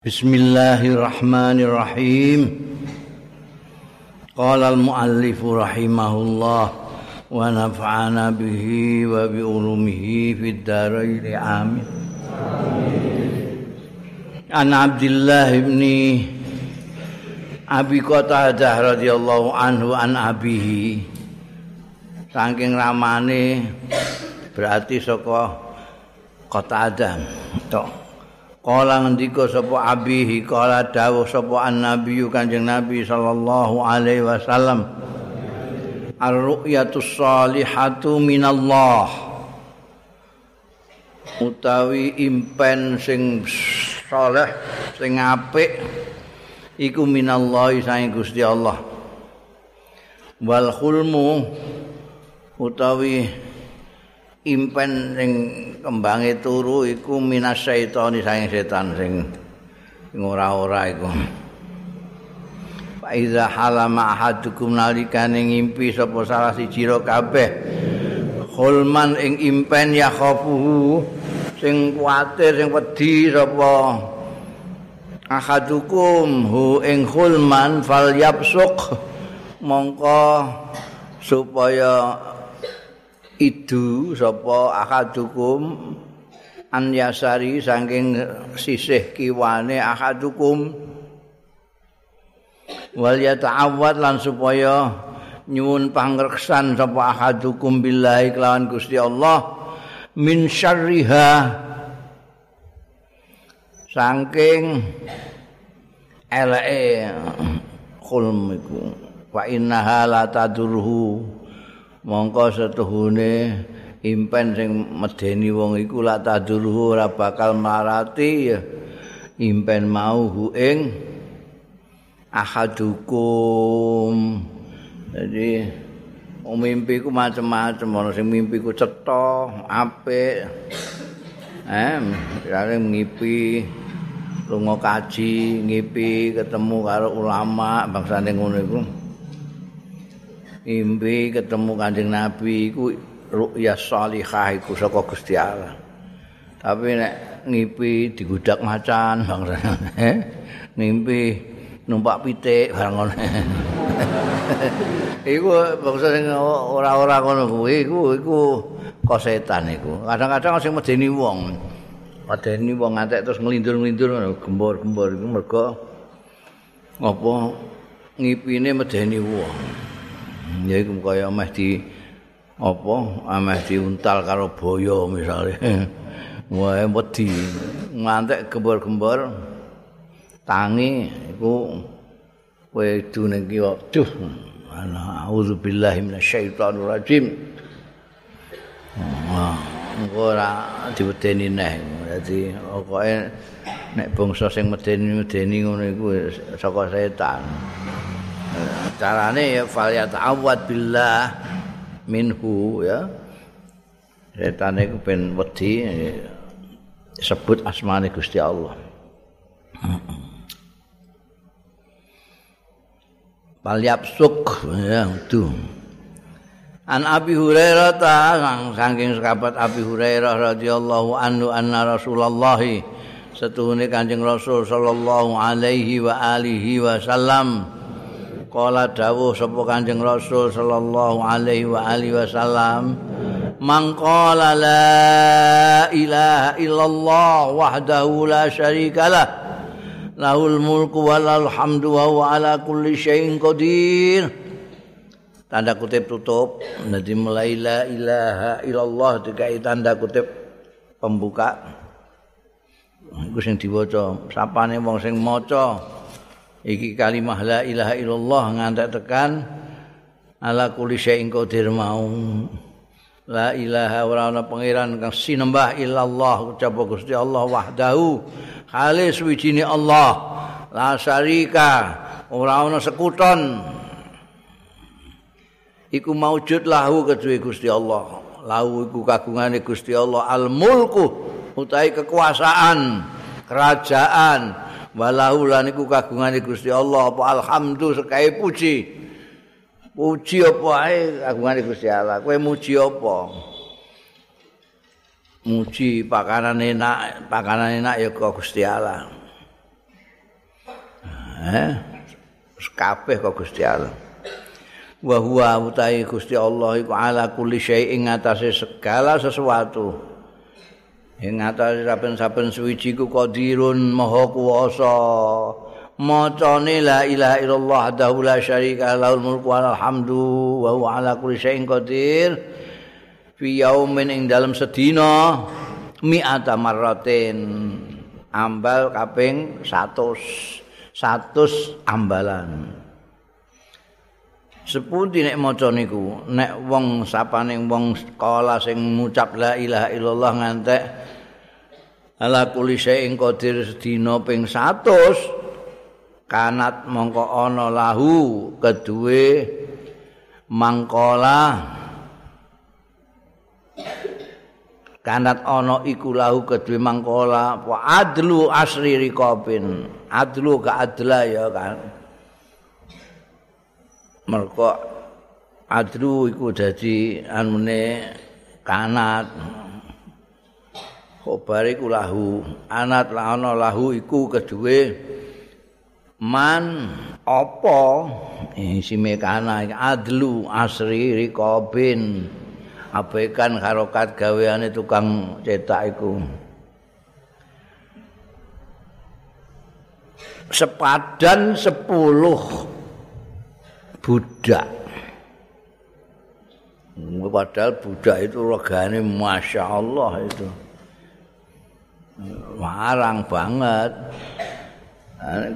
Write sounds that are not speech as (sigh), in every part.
Bismillahirrahmanirrahim. Qala al-muallif rahimahullah wa nafa'ana bihi wa bi ulumihi fid dharain amin. An Abdullah ibn Abi Qatadah radhiyallahu anhu an abihi. Saking ramane berarti saka Qatadah. Tok. Kala ngendika sapa abihi kala dawuh sapa annabi Kanjeng Nabi sallallahu alaihi wasallam Ar-ru'yatus salihatu minallah. Utawi impen sing saleh sing apik iku minallah saing Gusti Allah. Wal khulmu utawi impen sing kembange turu iku minas syaitani saing setan sing ora-ora iku. Faiza halama ahadukum nalikane ngimpi sapa salah siji ro kabeh khulman ing impen ya khafuhu sing kuwatir sing wedi sapa ahadukum hu ing khulman fal yapsuk mongko supaya idu sapa akadukum an yasari saking sisih kiwane akadukum wal yata'awwad lan supaya nyuwun pangreksan sapa akadukum billahi kelawan Gusti Allah min syarriha saking eleke khulm iku. Fa innaha la tadurhu mongko setuhune impen sing medeni wong iku la taduru ora bakal marati impen mau hu ing ahadukum. Jadi mimpi ku macam-macam ana sing mimpi ku cetha apik. Eh kare ngipi lunga kaji ngipi ketemu karo ulama bangsane ngono iku impi ketemu Kanjeng Nabi iku ru'ya salihah iku saka Gusti Allah. Tapi nek ngipi digudak macan bangsa (laughs) eh ngimpi numpak pitik barang ngono. (laughs) iku bangsa sing ora-ora ngono kuwi iku iku kosetan iku. Kadang-kadang sing medeni wong. Medeni wong ngantek terus nglindur-nglindur ngono gembor-gembor iku mergo apa ngipine medeni wong. Ya iku kaya meh di apa ameh diuntal karo boyo misale. (laughs) Wae wedi ngantek gembor-gembor tangi iku kowe dune iki waduh ana auzubillahi minasyaitonir rajim wah ora diwedeni neh. Dadi pokoke nek bangsa sing medeni-medeni ngono iku saka setan carane ya fal yata'awwad billah minhu ya. Setan iku ben wedi sebut asmane Gusti Allah. Fal yapsuk ya itu. An Abi Hurairah ta saking sahabat Abi Hurairah radhiyallahu anhu anna Rasulullah setuhune Kanjeng Rasul sallallahu alaihi wa alihi wasallam Kala dawuh sapa Kanjeng Rasul sallallahu alaihi wa alihi wasallam Mangqala la ilaha illallah wahdahu la syarikalah lahul mulku walal hamdu wa huwa ala kulli syai'in qadir. Tanda kutip tutup nanti mulai la ilaha illallah dikai tanda kutip pembuka. Iku sing diwaca sapane wong sing maca iki kalimah la ilaha illallah ngantek tekan ala kulli syai'in qadir mau. La ilaha ora ana pangeran kang sinembah illallah ucap Gusti Allah wahdahu khalis wijine Allah. La syarika ora ana sekuton. Iku maujud lahu kedue Gusti Allah. Lahu iku kagungane Gusti Allah. Al mulku utahe kekuasaan kerajaan walahu lan iku kagungane Gusti Allah apa alhamdu sekae puji. Puji apa ae kagungane Gusti Allah? Kowe muji apa? Muji pakanan enak pakanan enak ya kok Gusti Allah. Eh kabeh kok Gusti Allah. Wa huwa utai Gusti Allah iku ala kulli syai'in ngatasé segala sesuatu ing ngatasé saben-saben suwiji ku qadirun maha kuwasa. Macane la ilaha illallah wahdahu la syarika lahul mulku wal hamdu wa huwa ala kulli syai'in qadir. Fi yaumin ing dalam sedina mi'ata marratin. Ambal kaping 100 100 ambalan sepundi nek maca niku? Nek wong sapane wong sekolah sing ngucap la ilaha illallah ngantek ala kulli syai'in qadir sedina ping 100 kanat mongko ana lahu kedue mangkola. Kanat ana iku lahu kedue mangkola. Wa adlu asri riqabin. Adlu ka adla ya kan mergo adru iku dadi anune kanat. Khobar iku lahu. Anat la ana lahu iku kedue man apa? Isime kana adlu asri riqabin abaikan harokat gaweane tukang cetak iku. Sepadan sepuluh budak. Padahal budak itu regane Masya Allah itu. Marang banget.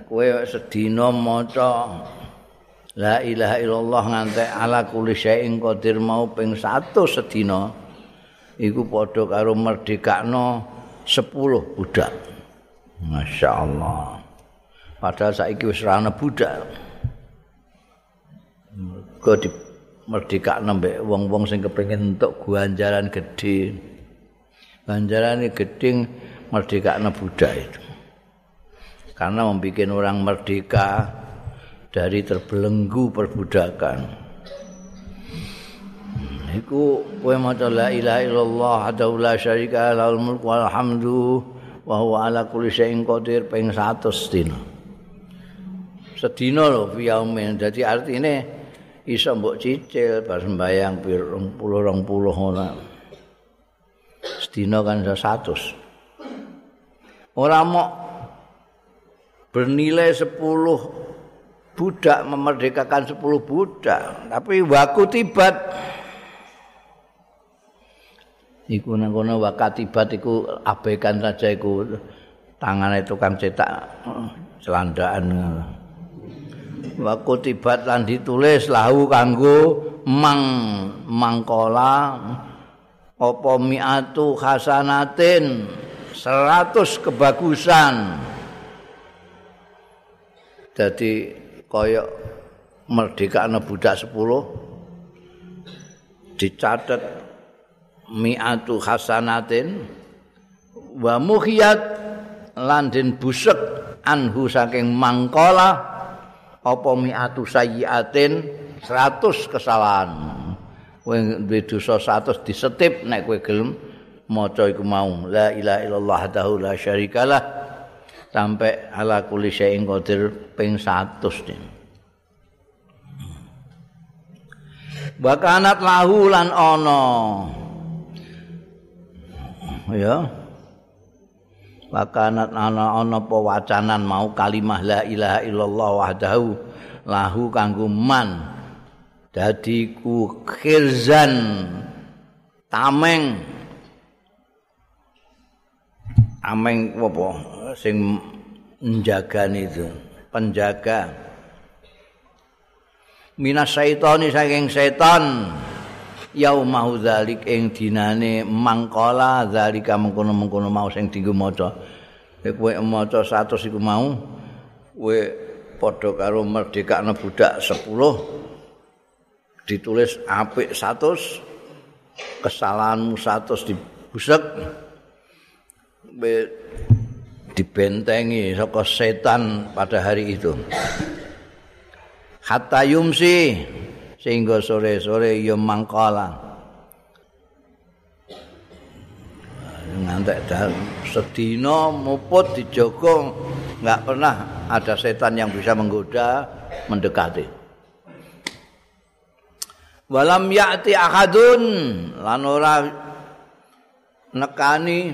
Kue sedina maca La ilaha illallah ngantek ala kulli syai'in qadir mau ping 100 sedina iku padha karo merdekakno 10 budak. Masya Allah. Padahal saiki wis ora budak. Mergo di merdeka nembe wong-wong sing kepengin entuk ganjaran gedhe. Ganjarane gedhe merdeka budak itu. Karena membuat orang merdeka dari terbelenggu perbudakan. Iku kowe maca la ilaha illallah adahu la syarika lahul mulku wal hamdu wa huwa ala kulli syai'in qadir ping 100 dina. Sedina lho yaumin. Dadi artine iso mbok cicil bar sembayang pirang puluh rong puluh ngono. Sedina kan iso 100. Ora mau bernilai 10 budak memerdekakan 10 budak, tapi waku tibat iku nang kono wakatibat iku abaikan saja iku tangane tukang cetak eh, celandaan wa kutibat lan ditulis lahu kanggo mang mangkola apa miatu hasanatin 100 kebagusan. Jadi kaya merdeka budak 10 dicatat miatu hasanatin wa muhiyat landin busek anhu saking mangkola apa mi'atu sayyiatin? 100 kesalahan. Kowe duwe dosa 100 disetip nek kowe gelem maca iku mau. La ilaha illallah wahdahu la syarikalah. Sampai ala kulli syai'in qadir ping 100 din Bakanat lahu lan ana. Ya Wakanat ana ana apa wacanan mau kalimah la ilaha illallah wahdahu lahu kanggo man. Dadi ku khirzan tameng. Ameng apa? Sing njagani itu penjaga. Minas syaitani saking setan. Yaumahu dzalik ing dinane mangkala zalika mengkono-mengkono mau sing dienggo maca kowe maca 100 iku mau kowe padha karo merdekakne budak 10 ditulis apik 100 kesalahanmu 100 dibusek dibentengi saka setan pada hari itu. Hatta yumsi sehingga sore-sore ya mangkala ngantek dal sedina muput dijogo Enggak pernah ada setan yang bisa menggoda mendekati. Walam ya'ti ahadun lan ora nekani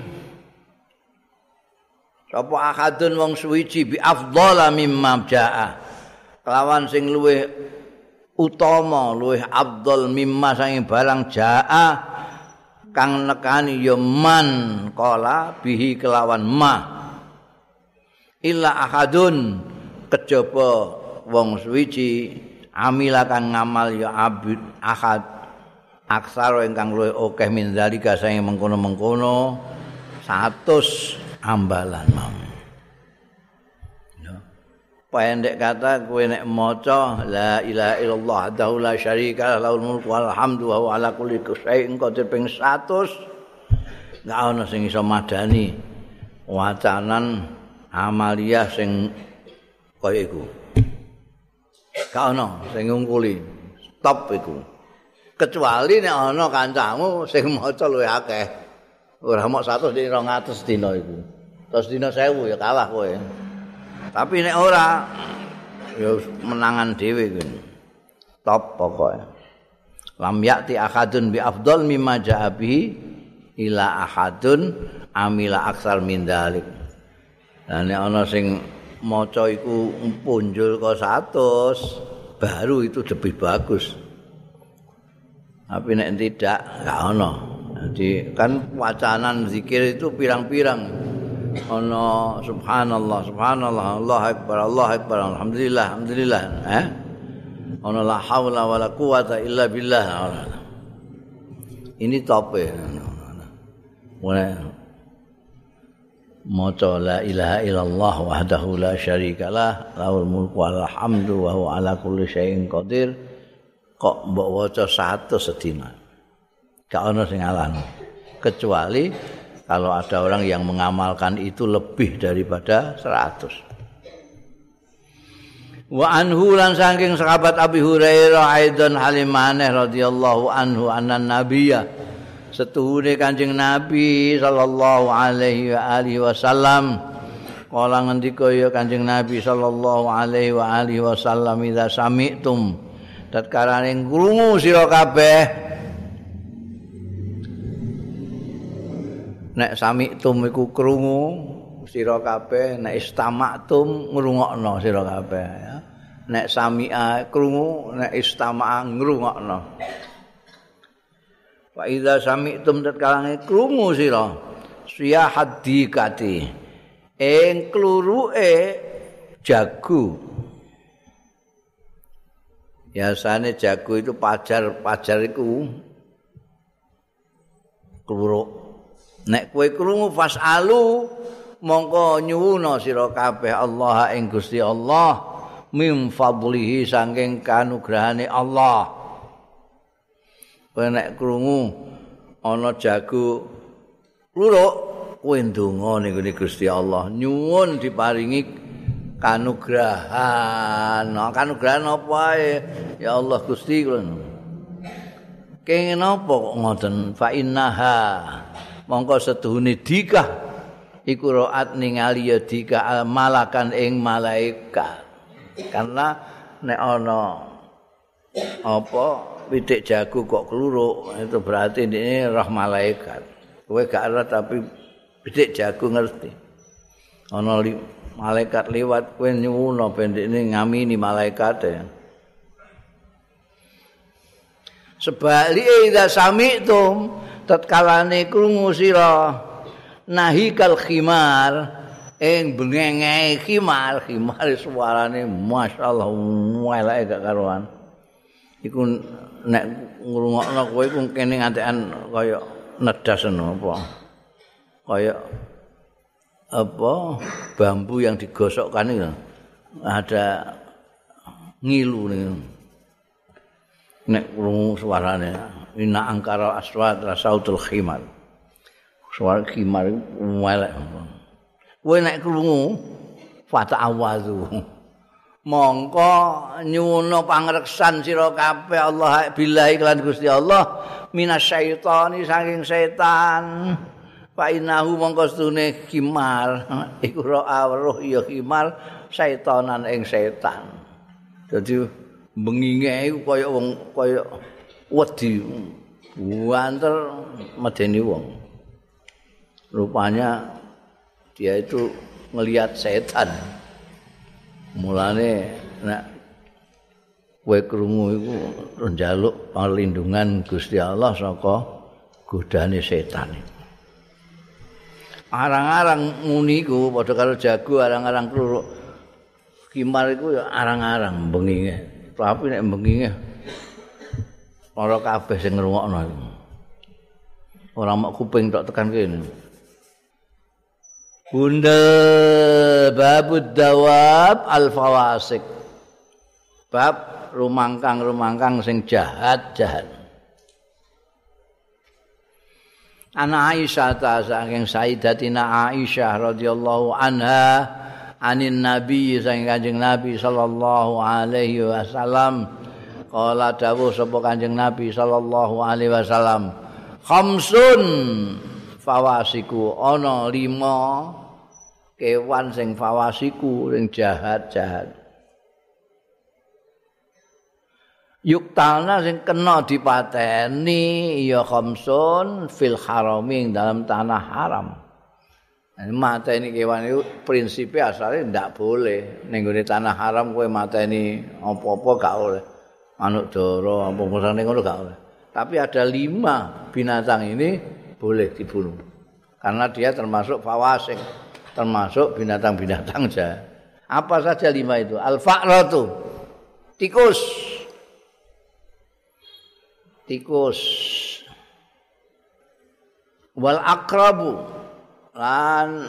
sapa ahadun wong suwiji bi afdhala mimma jaa. Kelawan sing luwih utama, luwih afdal mimma saking barang jaa kang nekani ya man kala bihi kelawan ma. Illa ahadun kejaba wong suwiji amila kang ngamal ya abid ahad aksar ingkang luwih akeh min zalika saing mengkono-mengkono 100 ambalan mau pendek kata kowe nek maca la ilaha illallah dahu la syarika lahul mulku wal hamdu wa ala kulli syai'in qadir ping 100 enggak ana sing iso madani wacanan amaliyah sing kaya iku Gak ono sing ngungkuli. Stop iku. Kecuali nek ana kancamu sing maca luwih akeh. Ora mok 100 di 200 dina iku. Terus dina 1000 ya kalah kowe. Tapi nek ora ya menangan dhewe kuwi. Top pokoknya. Lam yakti akadun bi afdal mimma ja'abi ila ahadun amila aksar min dalik. Lah nek ana sing maca iku punjul kok 100 baru itu lebih bagus tapi nek tidak gak ono jadi kan wacanan zikir itu pirang-pirang ono subhanallah subhanallah Allah akbar Allah akbar alhamdulillah alhamdulillah. Eh? Ono la haula wala quwata illa billah. Ini tope mulai. Maca la ilaha illallah wahdahu la syarikalah lahul mulku wal hamdu wa huwa ala kulli syai'in qadir. Kok mbok waca 100 sedina gak ono sing kecuali kalau ada orang yang mengamalkan itu lebih daripada 100 wa anhu lan saking sahabat Abi Hurairah aidan halimane radhiyallahu anhu anan nabiyya. Setuhune Kanjeng Nabi sallallahu alaihi wa alihi wasallam. Kala ngendika ya Kanjeng Nabi sallallahu alaihi wa alihi wasallam idza sami'tum tatkala ning krungu sira kabeh nek sami'tum iku krungu sira kabeh nek istamaktum ngrungokno sira kabeh ya. Nek sami'a krungu nek istama'a ngrungokno. Wa idza sami'tum tatkala krungu sira siya hadikati ing kluruke jagu. Biasane jago itu pajar pajar iku kluruk nek kowe krungu fasalu mongko nyuwuna sira kabeh Allah ing Gusti Allah mim fadlihi saking kanugrahane Allah. Kowe nek krungu ana jago luruk kowe ndonga ning Gusti Allah. Nyuwun diparingi kanugrahan. Nah, kanugrahan apa ae? Ya Allah Gusti kenging apa kok ngoten? Fa innaha mongko setuhune dikah iku roat ningali ya dika malakan ing malaikat karena nek ana apa pitik jago kok keluruk itu berarti ini roh malaikat. Kowe gak ora tapi pitik jago ngerti. Ana li, malaikat liwat kowe nyuwuna pendek ini ngamini malaikat ya. Sebaliknya idza sami'tum tatkalane krungu sira. Nahikal khimar. Ing bengenge khimar khimar suarane masyaallah eleke gak karuan. Iku nek ngrungokno kowe iku kene ngantekan kaya nedas ngono apa? Kaya apa? Bambu yang digosokkan itu ada ngilu nih nek krungu suarane ina angkara aswat rasautul khimar. Suara khimar melek. Kowe nek krungu fata awazu mongko nyuwuna pangreksan sira kabeh Allah billahi lan Gusti Allah minasyaitani saking setan. Fa inahu mongko stune khimar. (laughs) Iku ro'a roh ya khimar setanan ing setan. Dadi benginge iku kaya wong kaya wedi wanter medeni wong. Rupanya dia itu ngelihat setan. Mulane nek kowe krungu iku njaluk perlindungan Gusti Allah saka godane setan. Arang-arang muni iku padha karo jago arang-arang kluruk. Kimar iku ya arang-arang benginge. Tapi nek benginge ora kabeh sing ngrungokno iku. Ora mok kuping tok tekan kene. Bunda babud dawab al fawasik. Bab rumangkang-rumangkang sing jahat-jahat. Ana Aisyah ta saking Sayyidatina Aisyah radhiyallahu anha anin nabi saking Kanjeng Nabi sallallahu alaihi wasallam kala dawuh sapa Kanjeng Nabi sallallahu alaihi wasallam khamsun fawasiku ana lima kewan sing fawasiku sing jahat-jahat yuktana sing kena dipateni ya khamsun fil harami dalam tanah haram. Mata ini kewan itu prinsipnya asalnya tidak boleh. Nengguni tanah haram kue mata ini apa-apa gak boleh. Manuk doro, apa musang nengguni gak boleh. Tapi ada lima binatang ini boleh dibunuh. Karena dia termasuk fawasik. Termasuk binatang-binatang jahat. Apa saja lima itu? Al-fa'ratu. Tikus. tikus wal akrabu lan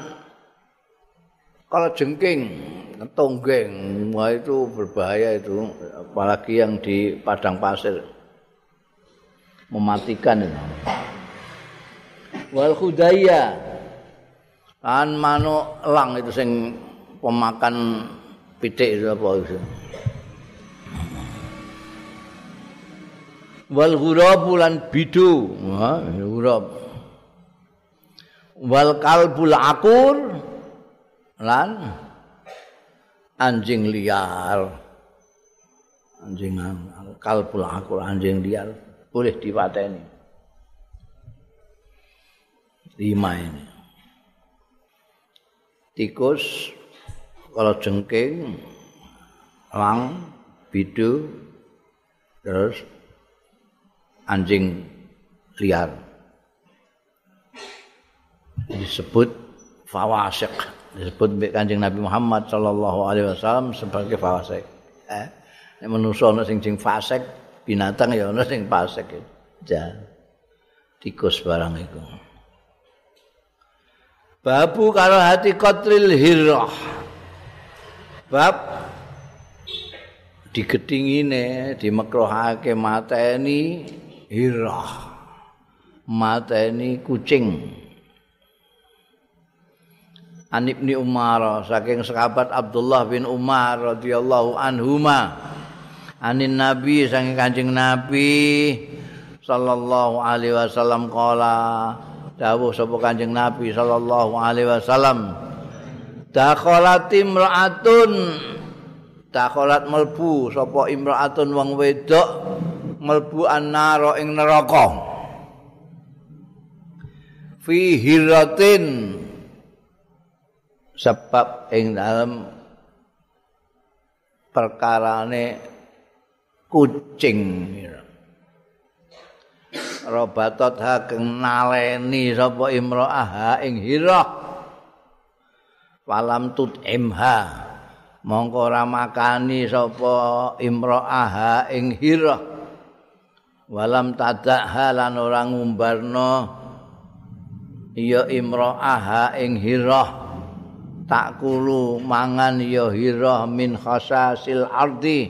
kalau jengking tonggeng wah itu berbahaya itu. Apalagi yang di padang pasir. Mematikan itu. Wal khudaya. Lan manuk elang itu sing pemakan pitik itu apa itu? Wal ghurab lan bidu. Ghurab. Wal kalbul akur lan? Anjing liar. Anjing kalbul akur anjing liar. Boleh dipateni. Lima ini. Tikus kalau jengking lang bidu terus anjing liar. Disebut fawasik disebut kanjeng Nabi Muhammad sallallahu alaihi wasallam sebagai fawasik eh nek manusa ana sing sing fasik binatang ya ana sing fasik ya. Tikus barang itu babu kalau hati kotril hirrah bab digedingine dimekrohake mateni hirah. Mateni kucing An Ibni Umar saking sahabat Abdullah bin Umar radhiyallahu anhuma. Anin Nabi saking Kanjeng Nabi sallallahu alaihi wasallam qala dawuh sapa Kanjeng Nabi sallallahu alaihi wasallam dakhalat imra'atun. Dakhalat melbu sapa imra'atun wong wedok melbu annara ing neraka. Fi hiratin sebab ing dalam perkarane kucing. Robatot ha naleni sapa imra'ah ing hirah? Falam tut imha mongko ora makani sapa imra'ah ing hirah. Walam tadakha lan ora ngumbarno ya imra'aha ing hirah takulu mangan ya hirah min khasasil ardi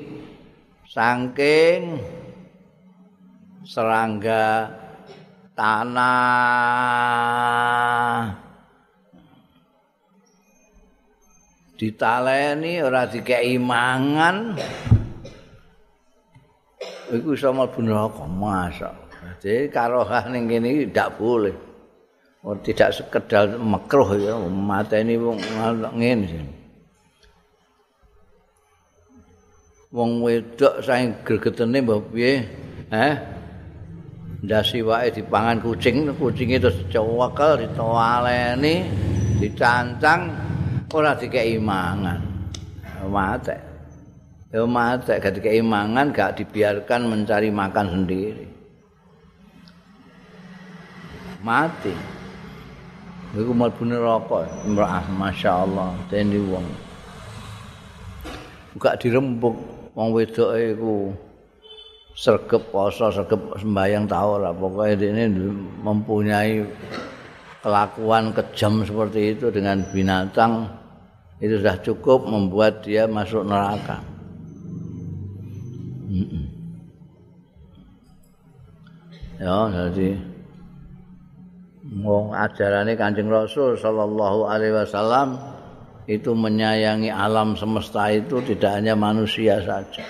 saking serangga tanah ditaleni ora dikeki mangan iku iso mlebu neraka masak. Jadi karohah ning kene iki ndak boleh. Oh, tidak sekedar makruh ya, mateni wong ngene sih. Wong wedok saing gregetene mbah piye? Eh? Ndasi wae dipangan kucing, kucinge terus cewekel ditowaleni, dicancang ora dikeki mangan. Mate. Ya mate gak dikeki mangan, gak dibiarkan mencari makan sendiri. Mati. Iku mlebu neraka, imra'ah masyaallah, dene wong. Enggak dirembuk wong wedoke iku sregep poso, sregep sembayang ta ora, pokoke dene mempunyai kelakuan kejam seperti itu dengan binatang itu sudah cukup membuat dia masuk neraka. Ya, jadi wong ajarane Kanjeng Rasul sallallahu alaihi wasallam itu menyayangi alam semesta itu tidak hanya manusia saja.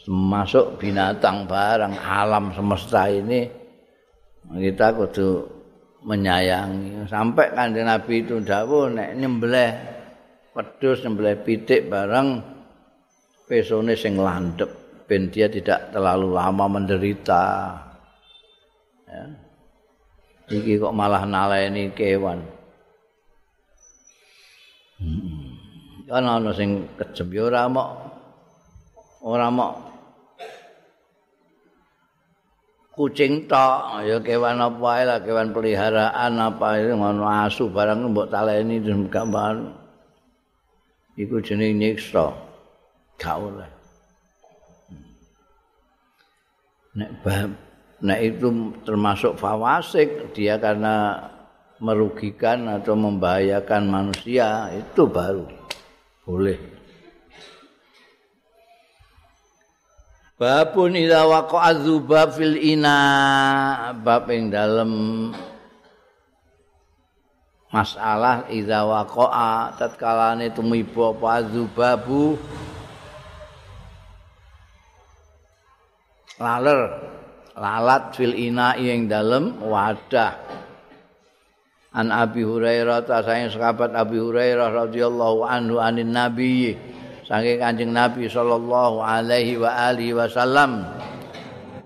Termasuk binatang barang alam semesta ini kita kudu menyayangi. Sampai Kanjeng Nabi itu dawuh nek nyembelih wedhus nyembelih pitik barang pesone sing landep ben dia tidak terlalu lama menderita. Ya. Iki kok malah naleni kewan. Hmm. kan ana sing kejem ya ora mok ora mok kucing tok. Ya kewan apa ae lah kewan peliharaan apa itu ngono asu barang mbok taleni terus gambar iku jenenge nyiksa. Gak oleh. Nek Nah itu termasuk fawasik. Dia karena merugikan atau membahayakan manusia itu baru boleh. Babun idza waqa'a dzubab fil ina. Bab ing dalem masalah idza waqa'a tatkalane tumiba apa dzubabu. Laler lalat fil ina ing dalem wadah. An Abi Hurairah ta saking sahabat Abi Hurairah radhiyallahu anhu anin nabi saking Kanjeng Nabi sallallahu alaihi wa alihi wasallam.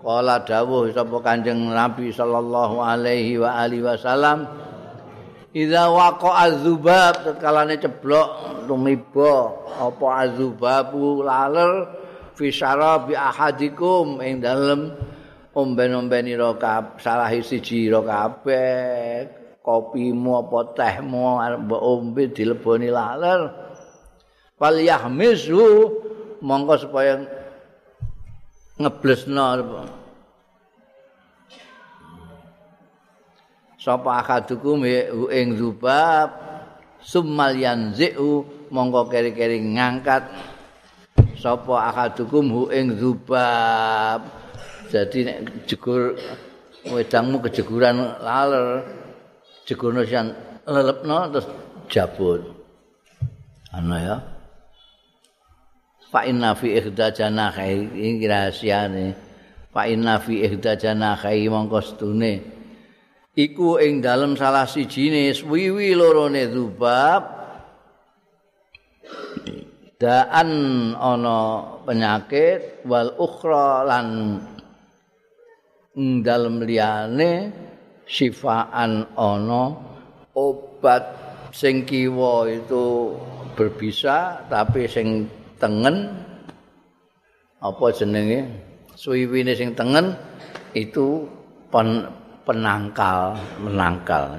Kala dawuh sapa Kanjeng Nabi sallallahu alaihi wa alihi wasallam Idza waqa'a dzubab tatkalane ceblok tumiba apa azubabu laler fi syarabi ahadikum ing dalem omben-ombeni ro salah siji ro kabeh kopimu apa tehmu mbok ombe dileboni laler. Wal yahmizu mongko supaya ngeblesno sapa akadukum ing zubab summal yanzu mongko keri-keri ngangkat. Sapa akadukum ing zubab Jadi nek jegur wedangmu kejeguran laler, jegurno sian lelepno terus jabut. Ana ya. Fa inna fi ihda janahi iki rahasiane. Fa inna fi ihda janahi mongko stune iku ing dalem salah sijine wiwi lorone zubab daan ana penyakit wal ukhra lan dalem liyane sifaan ana obat sing kiwa itu berbisa tapi sing tengen. Apa jenenge? Suwiwine sing tengen itu pen, penangkal menangkal.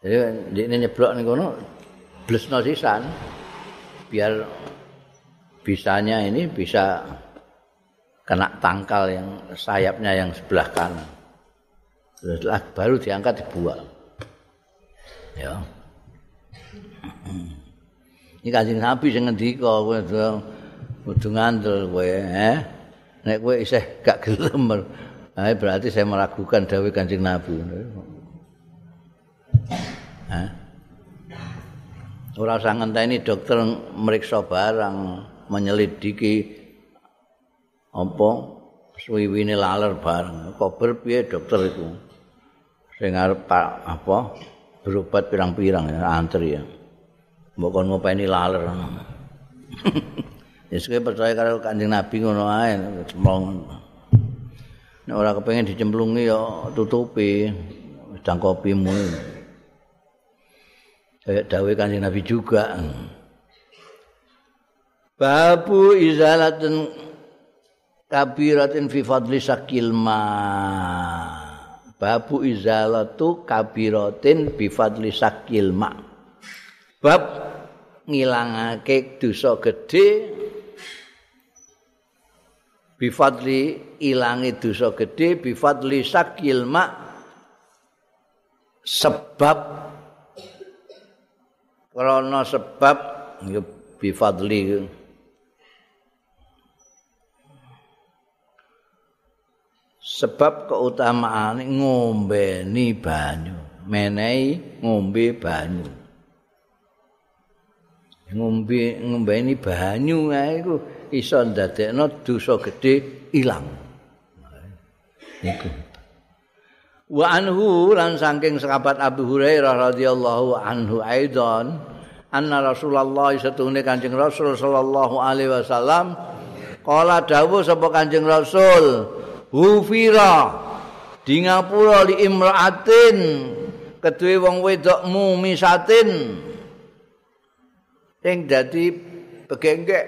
Jadi ini nyeblok nih kono blesno sisan. Biar bisanya ini bisa kena tangkal yang sayapnya yang sebelah kanan. Setelah baru diangkat dibuang. Ya. Ini kancing Nabi sing ngendika kowe kudu ngandel kowe, eh. Nek kowe isih gak gelem, eh, berarti saya meragukan dawuh Kanjeng Nabi. Eh. Ora usah ngenteni dokter meriksa barang, menyelidiki apa suwiwine laler bareng kober piye dokter itu sing arep apa berobat pirang-pirang ya antri ya mbok kon ngopeni laler (laughs) Wis kowe percaya karo Kanjeng Nabi ngono ae semong. Nek ora kepengin dicemplungi ya tutupi sedang kopimu. Kayak dawuh Kanjeng Nabi juga. Babu izalatun kabiratin fi fadli sakil ma. Babu izalatu kabiratin bi fadli sakil ma. Bab ngilangake dosa gedhe bifadli ilangi dosa gede bifadli sakil mak sebab karena sebab ya bifadli sebab keutamaan ngombe ni banyu menehi ngombe banyu ngombe ngombe ni banyu iku iso ndadekno dosa gedhe ilang. Niku. Wa anhu lan saking sahabat Abu Hurairah radhiyallahu anhu aidon anna Rasulullah satune Kanjeng Rasul sallallahu alaihi wasallam kala dawuh sapa Kanjeng Rasul hufira. Di ngapura li imraatin kedue wong wedok mumisatin sing dadi begenggek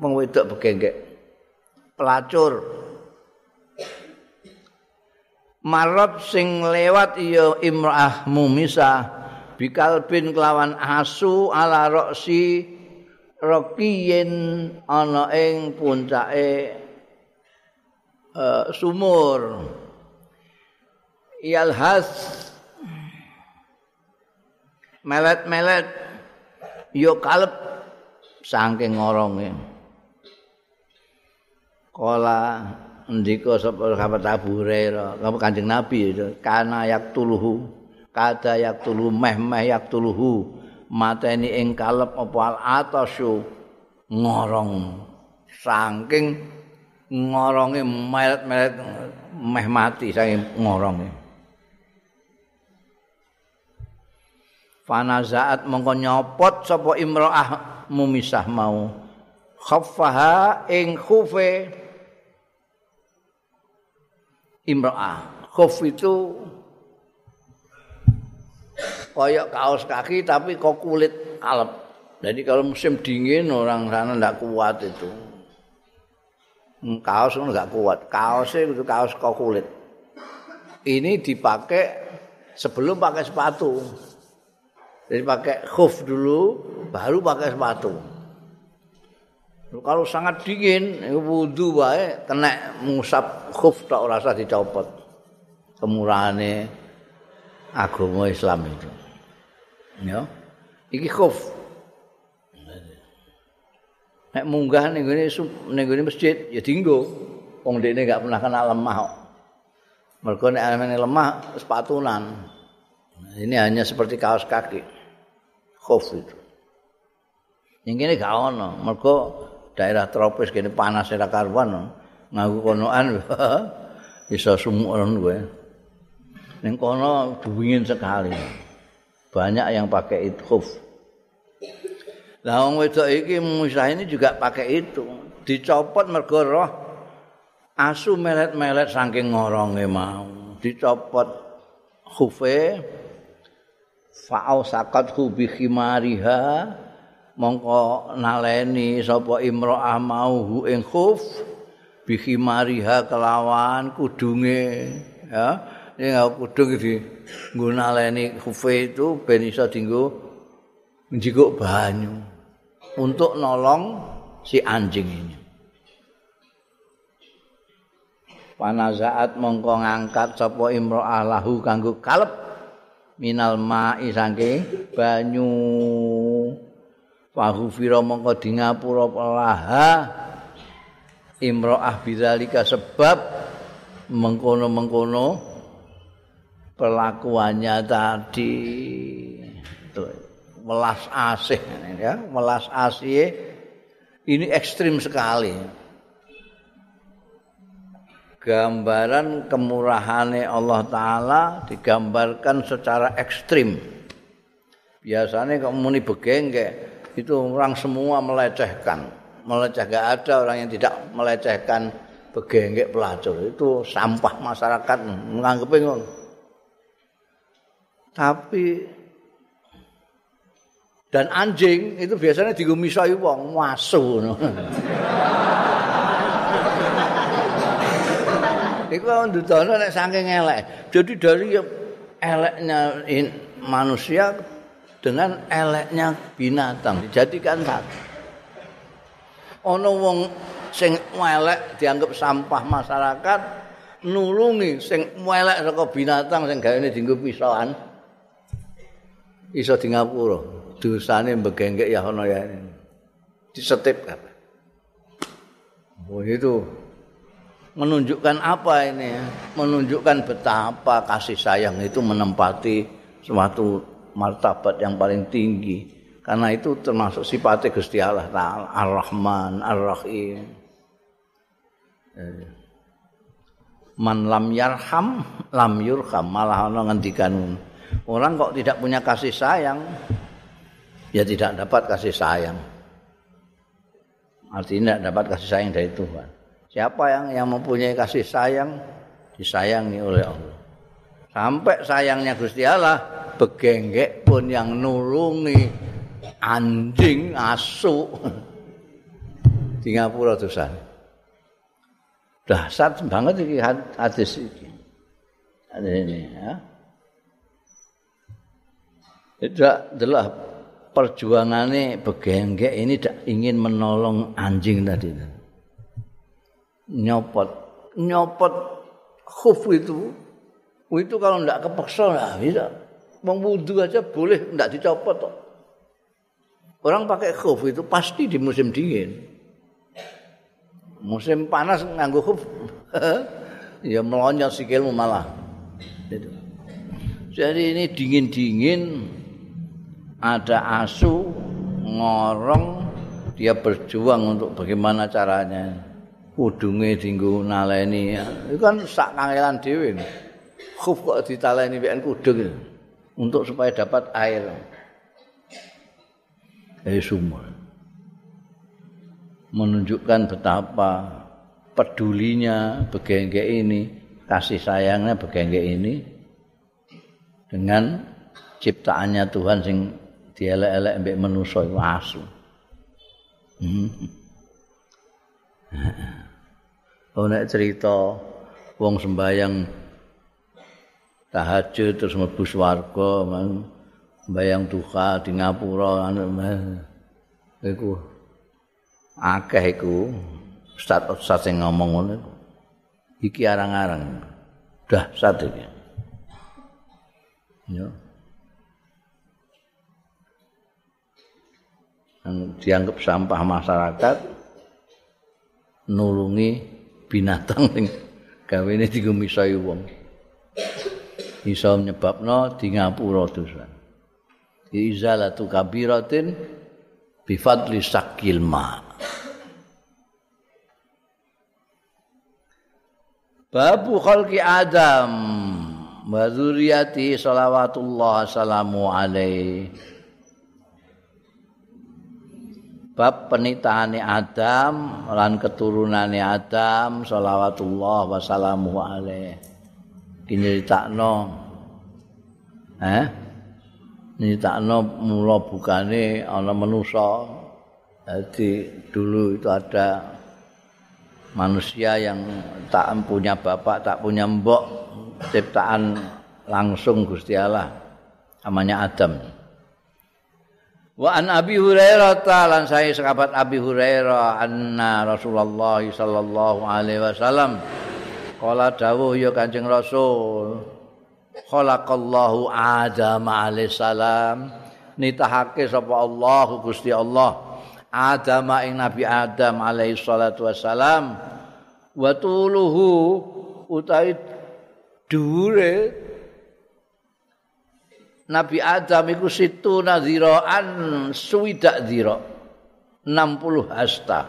wong wedok begenggek pelacur. Marot sing lewat ya imrah mumisa bikalbin kelawan asu ala roksi rokiyen ana ing puncake uh, sumur. Yalhas melet-melet. Yo kalep saking ngoronge Kala ndika sapa sahabat Abu Hurairah, Kanjeng Nabi kana yak tuluhu, kada yak tuluhu meh meh yak tuluhu, mateni ing kalep apa al atasu ngorong. Saking ngoronge melet-melet meh mati saking ngoronge. Fanazaat mongko nyopot sapa imroah mumisah mau khaffaha ing khufe imra'ah. Khuf itu kayak kaos kaki tapi kok kulit alep. Jadi kalau musim dingin orang sana tidak kuat itu. Hmm, kaos itu nggak kuat. Kaosnya itu kaos kok kulit. Ini dipakai sebelum pakai sepatu. Jadi pakai khuf dulu, baru pakai sepatu. Kalau sangat dingin, wudhu wae kena mengusap khuf tak rasa dicopot. Kemurahane agama Islam itu. Ya. Iki khuf. Nek munggah ning ngene ning ngene masjid ya dinggo. Wong dekne gak pernah kena lemah kok. Mergo nek amene lemah sepatunan. Ini hanya seperti kaos kaki. Khuf itu. Yang ini gak ono, mergo daerah tropis kene panas ora karuan ngaku konoan bisa sumuran gue ning kono dingin sekali banyak yang pakai itu khuf lah wong wedok iki musah ini juga pakai itu. Dicopot mergo roh. Asu melet-melet saking ngoronge mau. Dicopot khufe. Fa'au sakat hubi khimariha. Mongko naleni sapa imro'ah mau ing khuf. Bihi mariha kelawan kudunge. Ya ning kudung iki nggo naleni khufe itu ben iso dinggo njikuk banyu untuk nolong si anjing ini. Panazaat mongko ngangkat sapa imro'ah lahu kanggo kalep? Minal ma'i saking banyu. Fahu fira mongko di ngapura pelaha. Imro'ah bidzalika sebab mengkono-mengkono pelakuannya tadi. Itu melas asih ya melas asih ini ekstrim sekali gambaran kemurahane Allah taala digambarkan secara ekstrim. Biasanya kalau muni begengge itu orang semua melecehkan. Meleceh gak ada orang yang tidak melecehkan begengge pelacur. Itu sampah masyarakat menganggap ngono. Tapi dan anjing itu biasanya digumisai wong wasu Iku ndudono nek saking elek. Jadi dari eleknya manusia dengan eleknya binatang dijadikan satu. Ono wong sing elek dianggap sampah masyarakat nulungi sing elek saka binatang sing gawe dienggo pisokan. Iso di ngapura. Dosane mbegenggek ya ono ya. Disetip kabeh. Oh itu menunjukkan apa ini ya? menunjukkan betapa kasih sayang itu menempati suatu martabat yang paling tinggi karena itu termasuk sifatnya Gusti Allah Ta'ala Ar-Rahman Ar-Rahim Man lam yarham lam yurham malah ono ngendikan orang kok tidak punya kasih sayang ya tidak dapat kasih sayang artinya tidak dapat kasih sayang dari Tuhan Siapa yang yang mempunyai kasih sayang disayangi oleh Allah. Sampai sayangnya Gusti Allah begenggek pun yang nulungi anjing asu (laughs) di ngapura dosa. Dasar banget iki hadis iki. Ada ini ya. Itu adalah perjuangannya begenggek ini ingin menolong anjing tadi. nyopot nyopot khuf itu itu kalau tidak kepeksa lah bisa mengwudu aja boleh tidak dicopot toh. orang pakai khuf itu pasti di musim dingin musim panas nganggu khuf (laughs) ya melonyot sikilmu malah jadi ini dingin-dingin ada asu ngorong dia berjuang untuk bagaimana caranya. Udunge dinggo naleni. Itu kan sak kangelan dhewe. Khuf kok ditaleni mek kudung untuk supaya dapat air. Dari sumur. Menunjukkan betapa pedulinya begengge ini kasih sayangnya begengge ini dengan ciptaannya Tuhan sing dielek-elek mbek manusa asu. Hmm. Oh nek cerita wong sembayang tahajud terus mlebu swarga, sembayang duha di ngapura anu iku akeh iku. Ustaz-ustaz sing ngomong ngono iki arang-arang. Dah satu iki ya dianggap sampah masyarakat nulungi binatang sing gawene digumisai wong. Iso nyebabno di ngapura dosa. Izalatu kabiratin bi fadli sakil ma. Babu khalqi Adam wa dzurriyyati salawatullah salamu alaihi. Bab penitaane Adam lan keturunane Adam shalawatullah wa salamu alaih. Diceritakno eh? Nyeritakno mula bukane ana manusa. Jadi dulu itu ada manusia yang tak punya bapak tak punya mbok ciptaan langsung Gusti Allah namanya Adam Wa an Abi Hurairah lan saya sahabat Abi Hurairah anna Rasulullah sallallahu alaihi wasallam. Kala dawuh ya Kanjeng Rasul khalaqallahu Adam alaihi salam. Nitahake sapa Allah Gusti Allah Adam ing Nabi Adam alaihi salatu wasalam wa tuluhu utawi dhuwure Nabi Adam iku situ nadhiraan suwidak dhira 60 hasta.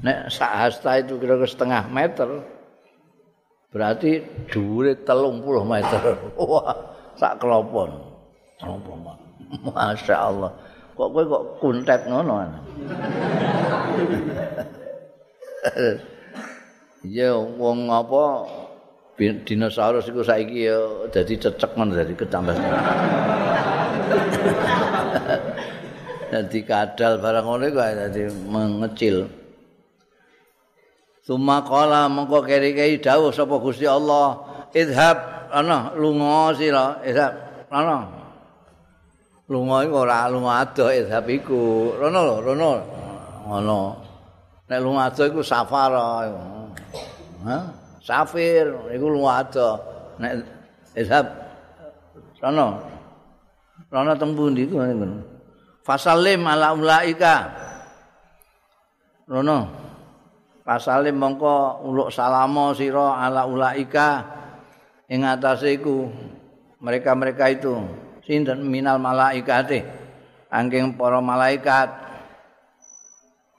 Nek sak hasta itu kira-kira setengah meter. Berarti dhuwure 30 meter. (laughs) Wah, sak kelopon. Masya Allah. Kok kowe kok kuntet ngono. (laughs) Ya wong apa dinosaurus iku saiki ya dadi cecek men dadi kecambah. (laughs) Dadi kadal barang ngono iku dadi mengecil. Suma qala mengko keri-keri dawuh sapa Gusti Allah, "Idhab ana lunga sira, idhab ana." Lunga iku ora lunga ado idhab iku. Rono lho, rono. Ngono. Nek lunga ado iku safar. Hah? Safir iku lunga ado. Nek idhab rono. Rono teng pundi iku ngono. Fasalim ala ulaika. Rono. Pasalim mongko uluk salamo sira ala ulaika ing atase iku mereka-mereka itu sinten minal malaikate angking para malaikat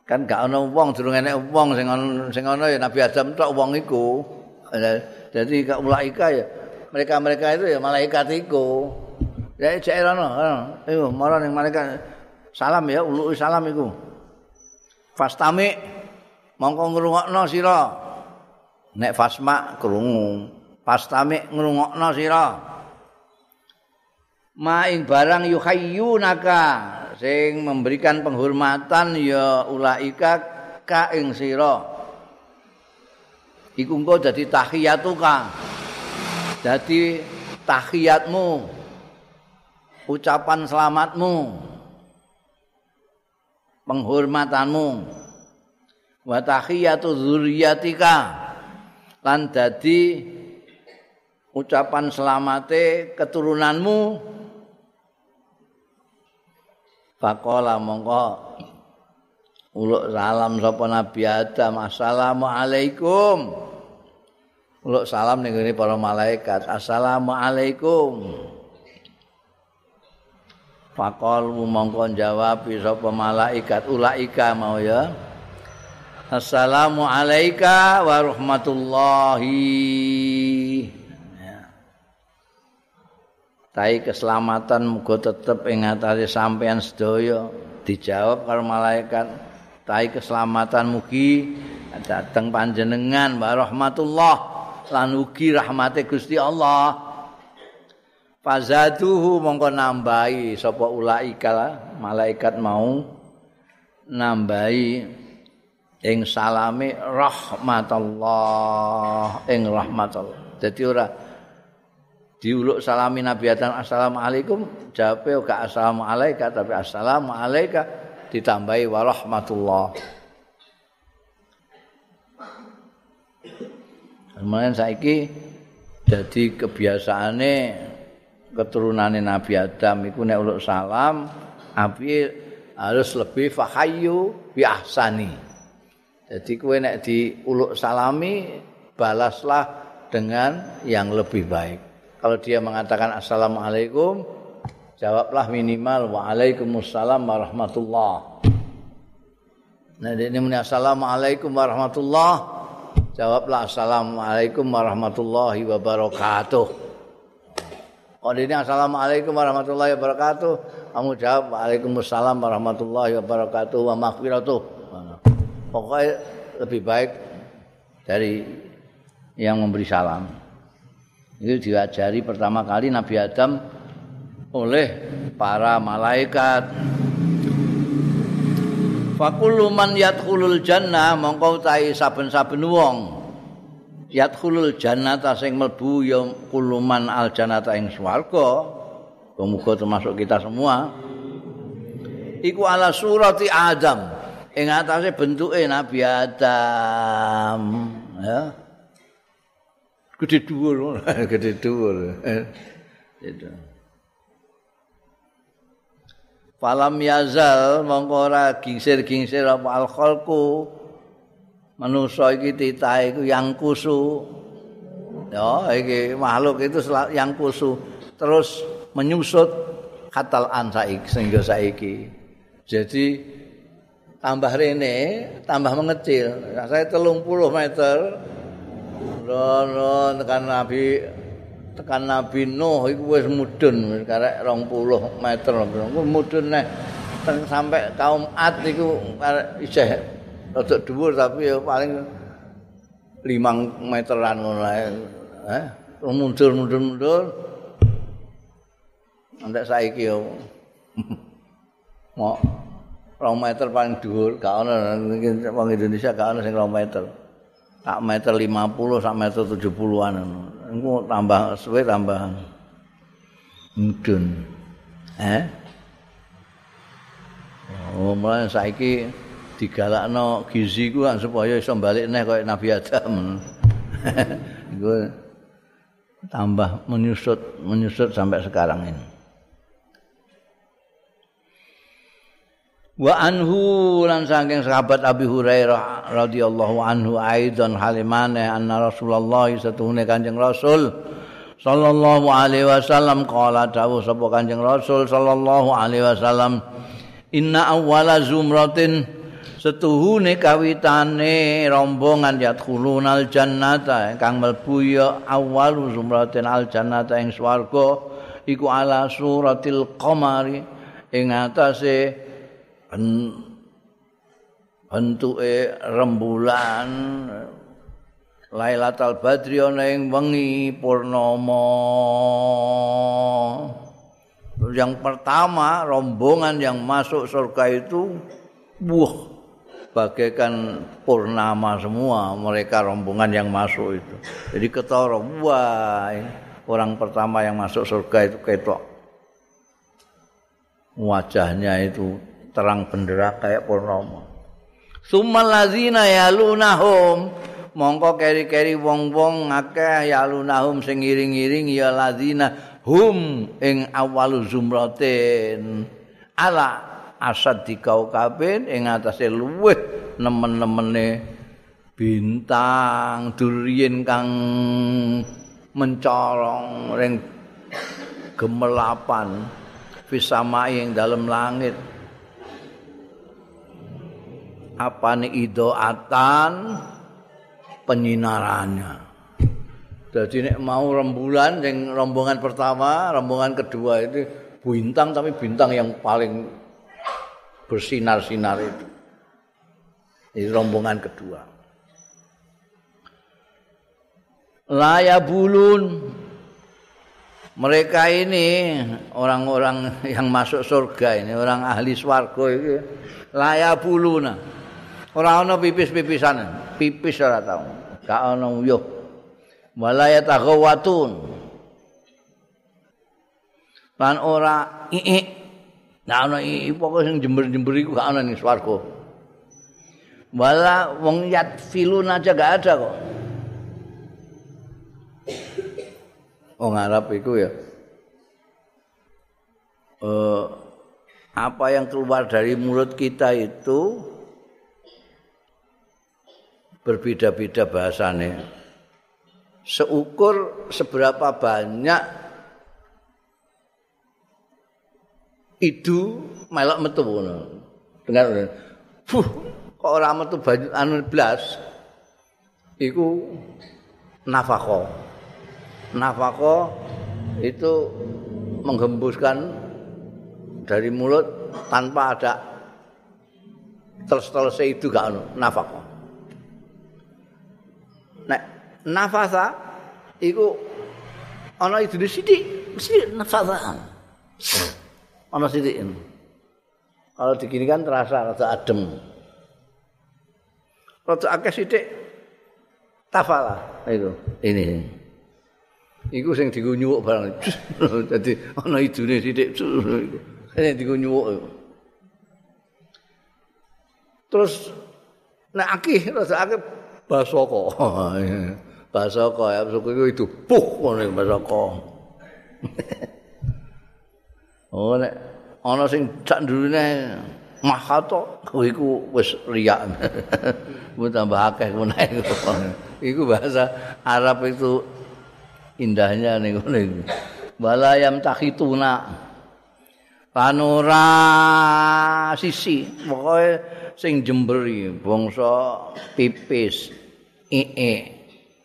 kan gak ana wong durung enek wong sing ana sing ana ya Nabi Adam tok wong iku jadi ulaika ya mereka-mereka itu ya malaikat iku. Ya cek ana ayo marang ning malaikat salam ya uluk salam iku. Fastami mongko ngrungokno sira. Nek fasma krungu. Pastami ngrungokno sira. Ma ing barang yuhayyunaka sing memberikan penghormatan ya ulaika ka ing sira iku engko dadi tahiyatuka dadi tahiyatmu ucapan selamatmu penghormatanmu. Wa tahiyatu dzurriyyatika lan dadi ucapan selamate keturunanmu. Pakola mongko. Uluk salam sapa Nabi Adam Assalamualaikum uluk salam ning para malaikat. Assalamualaikum. Pakol mongko jawab sapa malaikat. Ulaika mau ya. Assalamu alayka wa rahmatullahi. Ya. Tai keselamatan muga tetep ing atase sampean sedaya. Dijawab karo malaikat. Tai keselamatan mugi dateng panjenengan. Wa rahmatullah lan ugi rahmate Gusti Allah. Fazaduhu mongko nambahi sapa ulaika malaikat mau nambahi ing salami rahmatullah ing rahmatullah. Dadi ora diuluk salami Nabi Adam assalamualaikum. Jawabe gak assalamu alayka tapi assalamu alayka ditambahi wa Kemudian saiki jadi kebiasaane keturunane Nabi Adam iku nek uluk salam api harus lebih fahayu bi ahsani. Jadi kue nek diuluk salami balaslah dengan yang lebih baik. Kalau dia mengatakan assalamualaikum, jawablah minimal waalaikumsalam warahmatullah. Nah ini assalamualaikum warahmatullah, jawablah assalamualaikum warahmatullahi wabarakatuh. Kalau ini assalamualaikum warahmatullahi wabarakatuh, kamu jawab waalaikumsalam warahmatullahi wabarakatuh wa maghfiratuh. pokoknya lebih baik dari yang memberi salam. Itu diajari pertama kali Nabi Adam oleh para malaikat. Fakulu man yadkhulul jannah mongko tai saben-saben wong. Yadkhulul jannata sing mlebu ya kuluman al jannata ing swarga. Muga termasuk kita semua. Iku ala surati Adam. ing atase bentuke Nabi Adam. Ya. Gede dhuwur. (laughs) Gede dhuwur. Itu Falam yazal mongko ora gingsir-gingsir apa al khalqu manusa iki titahe iku yang kusu. Ya iki makhluk itu yang kusu. Terus menyusut katal an saiki sehingga saiki. Jadi tambah rene tambah mengecil. Saya telung puluh meter. Rono tekan Nabi tekan Nabi Nuh iku wis mudhun wis karek 20 meter. Mudhun neh sampai kaum Ad iku isih rada dhuwur tapi ya paling 5 meteran ngono ae. Eh, mundur mundur mundur. Antek saiki yo. Mau 2 meter paling dhuwur, gak ono wong Indonesia gak ono sing 2 meter. sak meter 50 sak meter 70-an ngono. Tambah suwe tambah mudun. Eh? Oh, mulai saiki digalakno gizi ku supaya iso balik neh kaya Nabi Adam. (laughs) Iku tambah menyusut menyusut sampai sekarang ini. Wa anhu lan saking sahabat Abi Hurairah radhiyallahu anhu aidan halimane anna Rasulullah satuhune Kanjeng Rasul sallallahu alaihi wasallam. Qala dawuh sapa Kanjeng Rasul sallallahu alaihi wasallam inna awwala zumratin setuhune kawitane rombongan yadkhulunal jannata kang mlebu ya awwalu zumratin al jannata ing swarga iku ala suratil qamari ing atase bentuke rembulan Lailatul Badri ana ing wengi purnama. Yang pertama rombongan yang masuk surga itu buah bagaikan purnama semua mereka rombongan yang masuk itu. Jadi ketara wah orang pertama yang masuk surga itu ketok. Wajahnya itu terang benderang kayak purnama. Sumal lazina yalunahum. Mongko keri-keri wong-wong akeh yalunahum sing ngiring-ngiring ya lazina hum ing awalu zumratin. Ala asad di ing atase luweh nemen-nemene bintang durien kang mencorong ring gemelapan fisamai ing dalam langit apa nih idoatan penyinarannya. Jadi mau rembulan yang rombongan pertama, rombongan kedua itu bintang tapi bintang yang paling bersinar-sinar itu. Ini rombongan kedua. Laya bulun mereka ini orang-orang yang masuk surga ini orang ahli swarga ini laya buluna ora ana pipis-pipisan. Pipis ora tau. Gak ana uyuh. Walaya taghawatun lan ora ii gak ana ii pokoke sing jember-jember iku gak ana ning swarga. Wala wong yat filun aja gak ada kok. Wong Arab iku ya. Uh, apa yang keluar dari mulut kita itu berbeda-beda bahasane. Seukur seberapa banyak itu melok metu ngono. Dengar. Fuh, kok ora metu banyu anu blas. Iku nafako. Nafako itu menghembuskan dari mulut tanpa ada terus-terus itu gak anu nafako. Nafasa iku ana idune sithik mesti nafasa. Ana sithik kalau digini kan terasa rada adem. Rada akeh sithik tafala itu ini. Iku sing digo nyuwuk barang. (laughs) Dadi ana idune sithik. Sing digo nyuwuk terus nek akeh rada akeh basoko (laughs) basoko ya suku itu itu. Puh ngono basoko (laughs) oh nek ana sing sak ndurune mahato iku wis riak. (laughs) Ku tambah akeh ngono iku bahasa Arab itu indahnya ning ngene iku walayam takhituna panora sisi. Pokoke sing jemberi bangsa pipis ee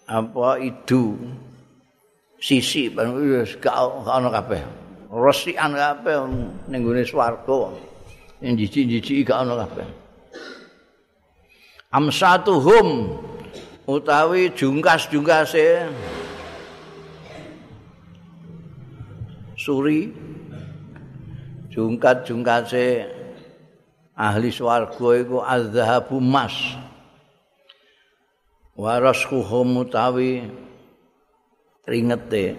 apa idu? Sisi wis gak ono kabeh. Resikan kabeh ning gone swarga. Ning jiji-jiji gak ono kabeh. Amsatuhum utawi jungkas-jungkase suri jungkat-jungkase ahli swarga iku azhabu mas waraskuhum utawi ringete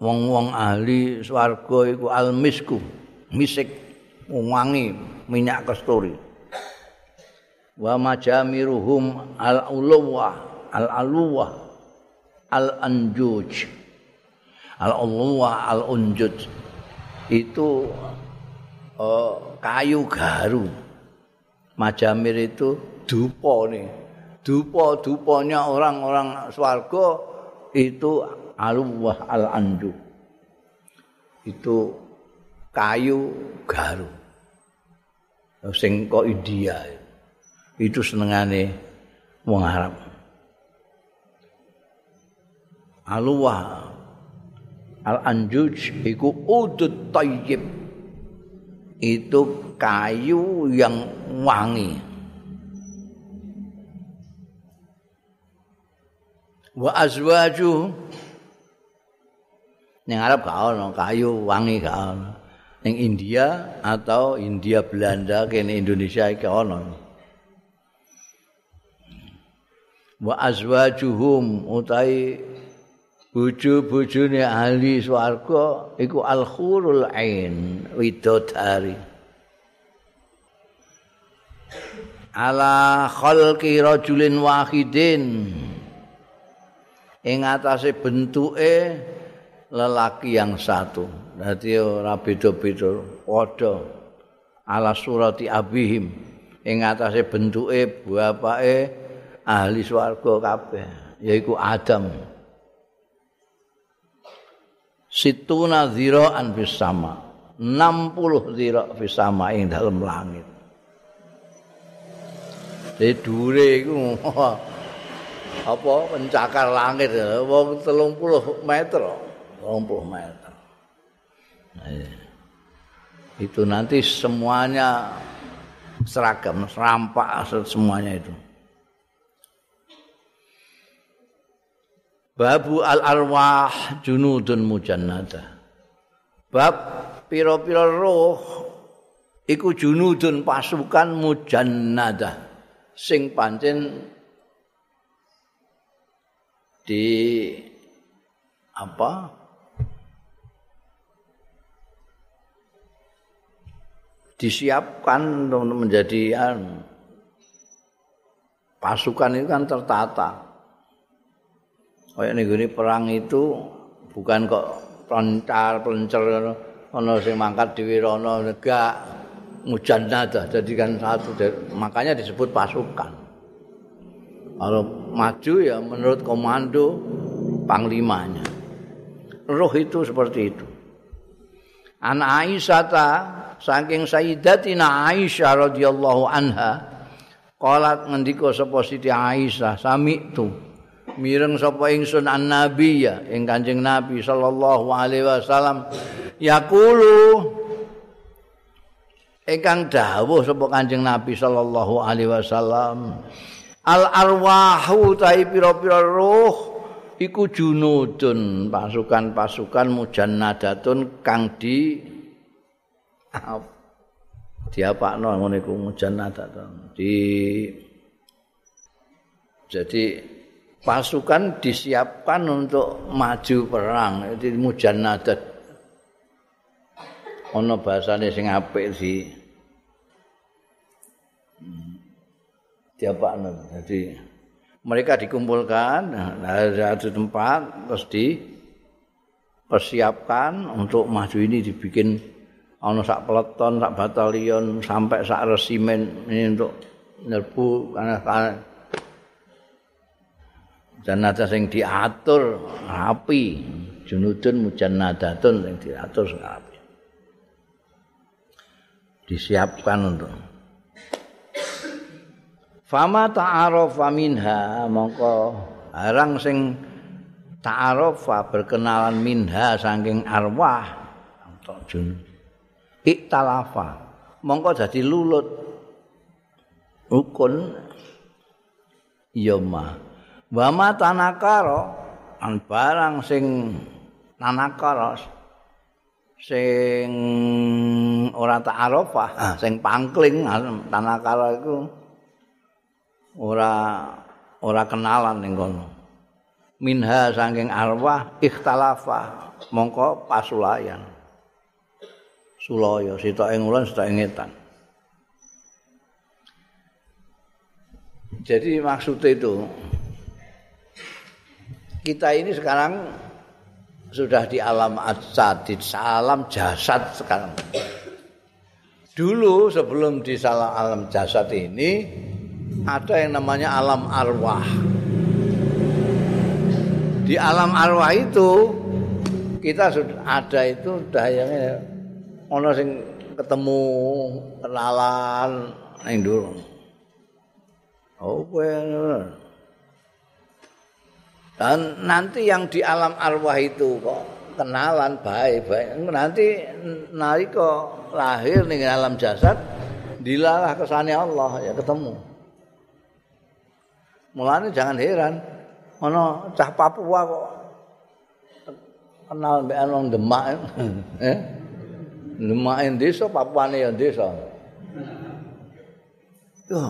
wong-wong ahli swarga iku almisku misik wangi minyak kasturi. Wa majamiruhum al-ulwa al-alwa al-anjuj. Al-ulwa al-unjuj. Itu uh, kayu garu. Majamir itu dupo nih dupa-dupanya orang-orang swarga itu aluwah al-andu. Itu kayu garu. Sing kok India. Itu senengane wong Arab. Aluwah al-anjuj iku udut tayyib. Itu kayu yang wangi. Wa azwaju. Ning Arab gak ono kayu wangi gak ono. Ning India atau India Belanda kene Indonesia iki ono. Wa azwajuhum utai bojo-bojone ahli swarga iku al-khurul ain widodari. Ala khalqi rajulin wahidin ing atase bentuke lelaki yang satu. Dadi ora beda-beda, padha ala surati abihim ing atase bentuke bapake ahli swarga kabeh, yaiku Adam. Situna ziraan fis sama. 60 zira fis sama ing dalam langit. Jadi dure iku (laughs) apa? Pencakar langit. Wong 30 meter. 30 meter. Itu nanti semuanya seragam serampak semuanya itu. Babu al arwah junudun mujannada. Bab pira-pira roh iku junudun pasukan mujannada. Sing pancen di apa disiapkan untuk menjadi pasukan itu kan tertata. Kayak nih perang itu bukan kok pelancar pelancar ono sing mangkat di Wirono enggak mujannada jadikan satu makanya disebut pasukan. Kalau maju ya menurut komando panglimanya. Roh itu seperti itu. An Aisyah ta saking Sayyidatina Aisyah radhiyallahu anha qalat ngendika sapa Siti Aisyah sami tu mireng sapa ingsun an nabi ya ing Kanjeng Nabi sallallahu alaihi wasallam yaqulu ingkang dawuh sapa Kanjeng Nabi sallallahu alaihi wasallam al arwahu tai pira-pira roh iku junudun pasukan-pasukan mujannadatun kang di diapakno ngono iku mujannadatun di jadi pasukan disiapkan untuk maju perang. Itu mujannadat. Ono bahasane sing apik sih diapakno. Jadi mereka dikumpulkan dari satu tempat terus dipersiapkan untuk maju ini dibikin ono sak peleton, sak batalion sampai sak resimen ini untuk nyerbu karena dan ada yang diatur rapi junudun mujannadatun yang diatur rapi disiapkan untuk Fama ta'arafa minha mongko barang sing ta'arofa berkenalan minha saking arwah. Jun. Iktalafa. Mongko dadi lulut. Rukun. Yoma wa ma tanakara an barang sing tanakara sing ora ta'arofah ah, sing pangkling tanakara iku ora ora kenalan ning kono. Minha saking arwah ikhtalafa mongko pasulayan. Sulaya sitok ing ulan sitok jadi maksud itu kita ini sekarang sudah di alam ajsad, di alam jasad sekarang. Dulu sebelum di salam alam jasad ini ada yang namanya alam arwah. Di alam arwah itu kita sudah ada itu dayangnya ono sing ketemu kenalan ning dulu. Oh, Dan nanti yang di alam arwah itu kok kenalan baik-baik. Nanti nalika lahir ning alam jasad dilalah kesane Allah ya ketemu. Mulane jangan heran ana cah Papua kok kenal mbek wong Demak. (laughs) eh? Demak desa Papuane ya desa. Ya.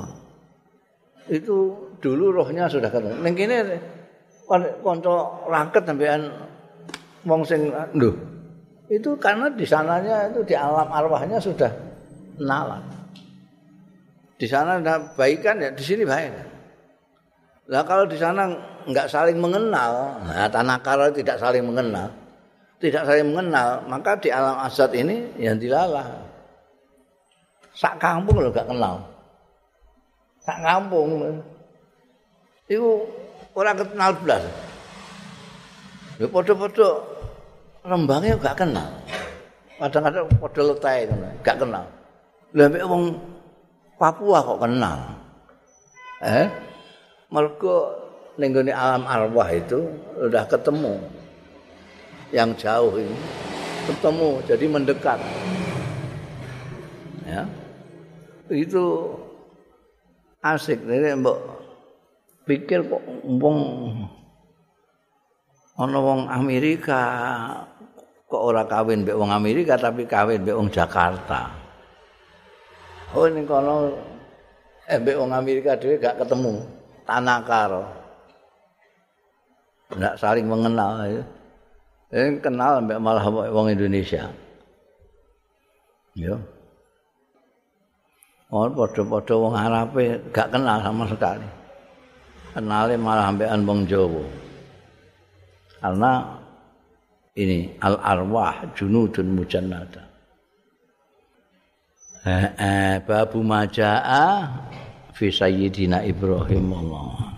Itu dulu rohnya sudah ketemu. Ning kene kanca raket sampean wong sing lho. Itu karena di sananya itu di alam arwahnya sudah kenalan. Di sana ada baikan ya di sini baik. Lah kalau di sana enggak saling mengenal, nah tanah tidak saling mengenal, tidak saling mengenal, maka di alam asad ini yang dilalah. Sak kampung lo gak kenal. Sak kampung. Itu orang kenal belas. Ya podo-podo rembangnya gak kenal. Kadang-kadang podo letai gak kenal. Lah wong Papua kok kenal. Eh? Mergo ning alam arwah itu udah ketemu. Yang jauh ini ketemu jadi mendekat. Ya. Itu asik nek mbok pikir kok wong ana wong Amerika kok ora kawin mbek wong Amerika tapi kawin mbek wong Jakarta. Oh ning kono eh mbek wong Amerika dhewe gak ketemu tanakaro. Nggak saling mengenal ya. Eh, kenal mbak malah wong Indonesia. Ya. Oh, padha-padha wong Arabe gak kenal sama sekali. Kenalnya malah ambekan wong Jawa. Karena ini al arwah junudun mujannada. Eh, eh, babu majaa fi sayyidina Ibrahim Allah.